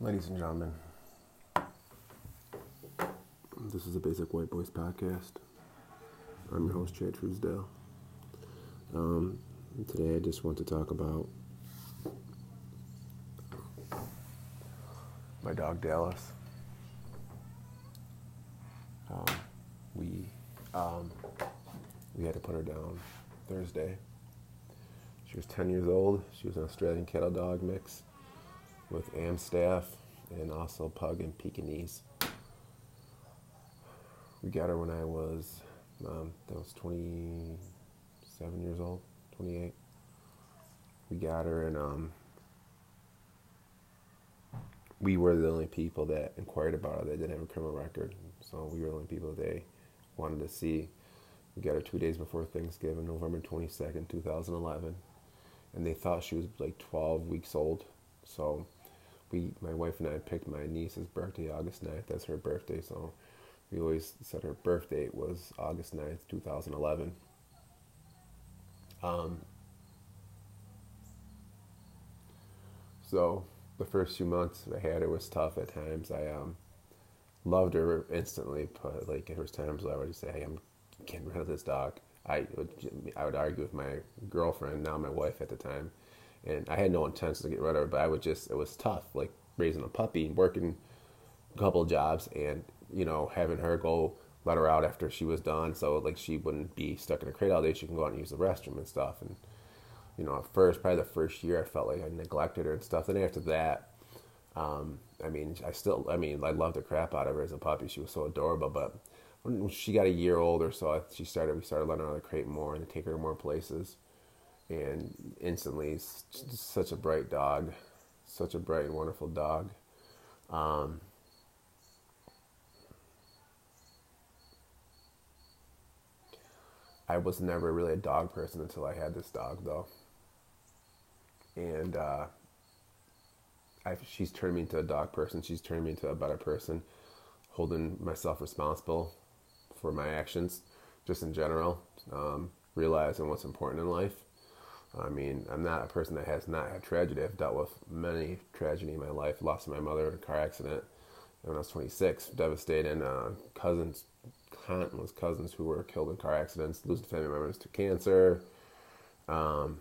Ladies and gentlemen, this is the Basic White Boys Podcast. I'm your host, Chad Truesdale. Um, today I just want to talk about my dog Dallas. Um, we um, we had to put her down Thursday. She was 10 years old. She was an Australian cattle dog mix with Amstaff and also Pug and Pekingese. We got her when I was, um, that was 27 years old, 28. We got her and um, we were the only people that inquired about her that didn't have a criminal record. So we were the only people they wanted to see. We got her two days before Thanksgiving, November 22nd, 2011. And they thought she was like 12 weeks old. So we, my wife and I picked my niece's birthday, August 9th. That's her birthday. So we always said her birth date was August 9th, 2011. Um, so the first few months I had her was tough at times. I um, loved her instantly, but like there was times I would say, "Hey, I'm getting rid of this dog." I would I would argue with my girlfriend, now my wife at the time, and I had no intention to get rid of her, but I would just it was tough, like raising a puppy, working a couple jobs, and you know having her go let her out after she was done, so like she wouldn't be stuck in a crate all day. She can go out and use the restroom and stuff, and you know, at first, probably the first year, I felt like I neglected her and stuff. Then after that, um, I mean, I still, I mean, I loved the crap out of her as a puppy. She was so adorable. But when she got a year old or so, she started, we started letting her out of the crate more and take her to more places. And instantly, such a bright dog, such a bright and wonderful dog. Um, I was never really a dog person until I had this dog, though and uh, she's turned me into a dog person. She's turned me into a better person, holding myself responsible for my actions, just in general, um, realizing what's important in life. I mean, I'm not a person that has not had tragedy. I've dealt with many tragedy in my life. Lost my mother in a car accident when I was 26. Devastating. Uh, cousins, countless cousins who were killed in car accidents. Losing family members to cancer. Um,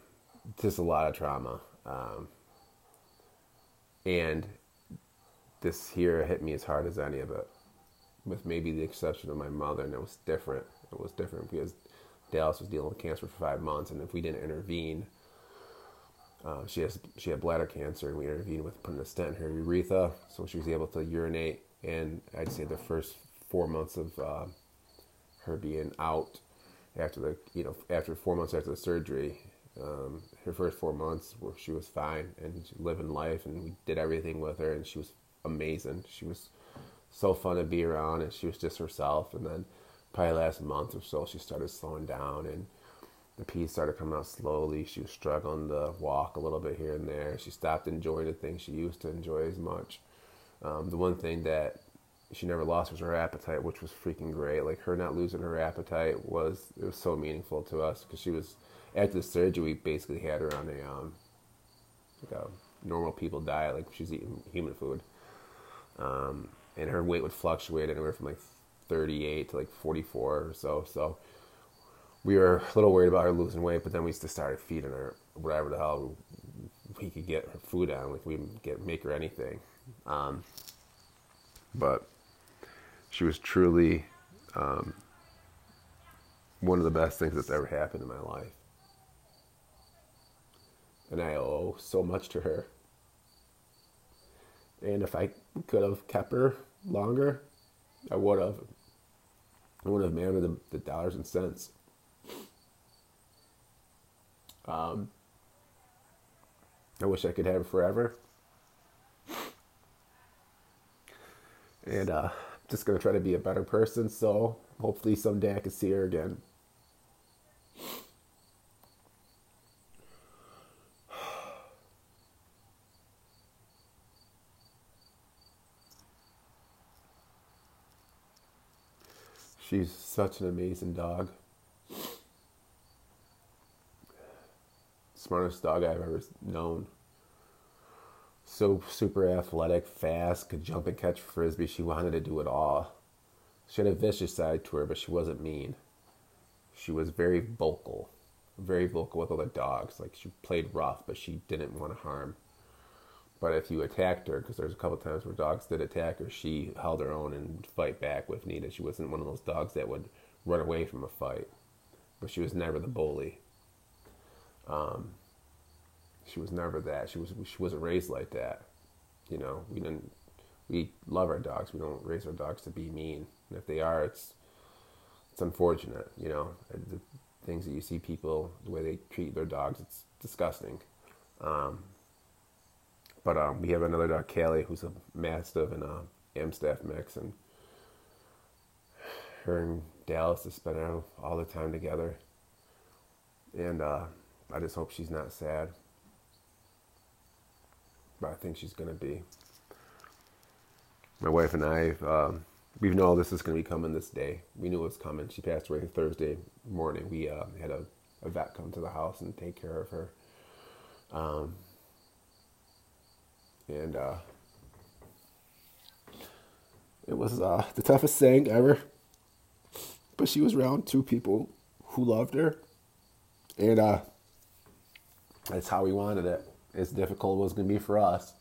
just a lot of trauma. Um, and this here hit me as hard as any of it, with maybe the exception of my mother, and it was different. It was different because Dallas was dealing with cancer for five months, and if we didn't intervene, uh, she has she had bladder cancer, and we intervened with putting a stent in her urethra, so she was able to urinate. And I'd say the first four months of uh, her being out after the you know after four months after the surgery, um, her first four months where she was fine and living life and we did everything with her and she was amazing she was so fun to be around and she was just herself and then probably last month or so she started slowing down and the peas started coming out slowly. She was struggling to walk a little bit here and there. She stopped enjoying the things she used to enjoy as much. Um, the one thing that she never lost was her appetite which was freaking great. Like her not losing her appetite was it was so meaningful to us because she was after the surgery, we basically had her on a um, like a normal people diet, like she's eating human food, um, and her weight would fluctuate anywhere from like 38 to like 44 or so. So we were a little worried about her losing weight, but then we just started feeding her whatever the hell we could get her food on, like we get make her anything. Um, but she was truly um, one of the best things that's ever happened in my life and I owe so much to her. And if I could have kept her longer, I would have. I would have made the, the dollars and cents. Um, I wish I could have it forever. And uh, just gonna try to be a better person. So hopefully someday I can see her again. She's such an amazing dog. Smartest dog I've ever known. so super athletic, fast, could jump and catch frisbee. She wanted to do it all. She had a vicious side to her, but she wasn't mean. She was very vocal, very vocal with other dogs. Like she played rough, but she didn't want to harm. But if you attacked her, because there's a couple times where dogs did attack her, she held her own and fight back with needed. She wasn't one of those dogs that would run away from a fight, but she was never the bully. Um, she was never that. She was she wasn't raised like that. You know, we didn't. We love our dogs. We don't raise our dogs to be mean. And if they are, it's it's unfortunate. You know, the things that you see people the way they treat their dogs, it's disgusting. Um, but um, we have another dog, Callie, who's a Mastiff and a Amstaff mix, and her and Dallas have spent all the time together. And uh, I just hope she's not sad but I think she's going to be. My wife and I, um, we know this is going to be coming this day. We knew it was coming. She passed away Thursday morning. We uh, had a, a, vet come to the house and take care of her. Um, and uh, it was uh, the toughest thing ever. But she was around two people who loved her. And uh, that's how we wanted it as difficult it was going to be for us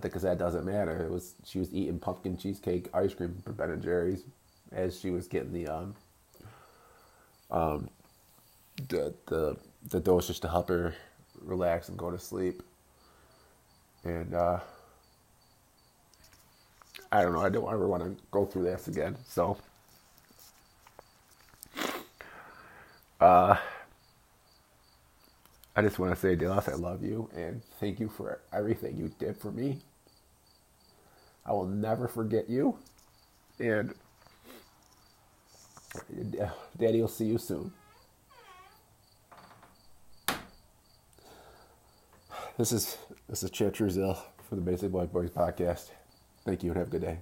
because that doesn't matter. It was she was eating pumpkin cheesecake ice cream from Ben and Jerry's as she was getting the um um the the the dosage to help her relax and go to sleep. And uh I don't know, I don't ever want to go through this again. So uh I just want to say, Dallas, I love you and thank you for everything you did for me. I will never forget you. And Daddy will see you soon. This is this is Chad Truesdale for the Basic Black Boys podcast. Thank you and have a good day.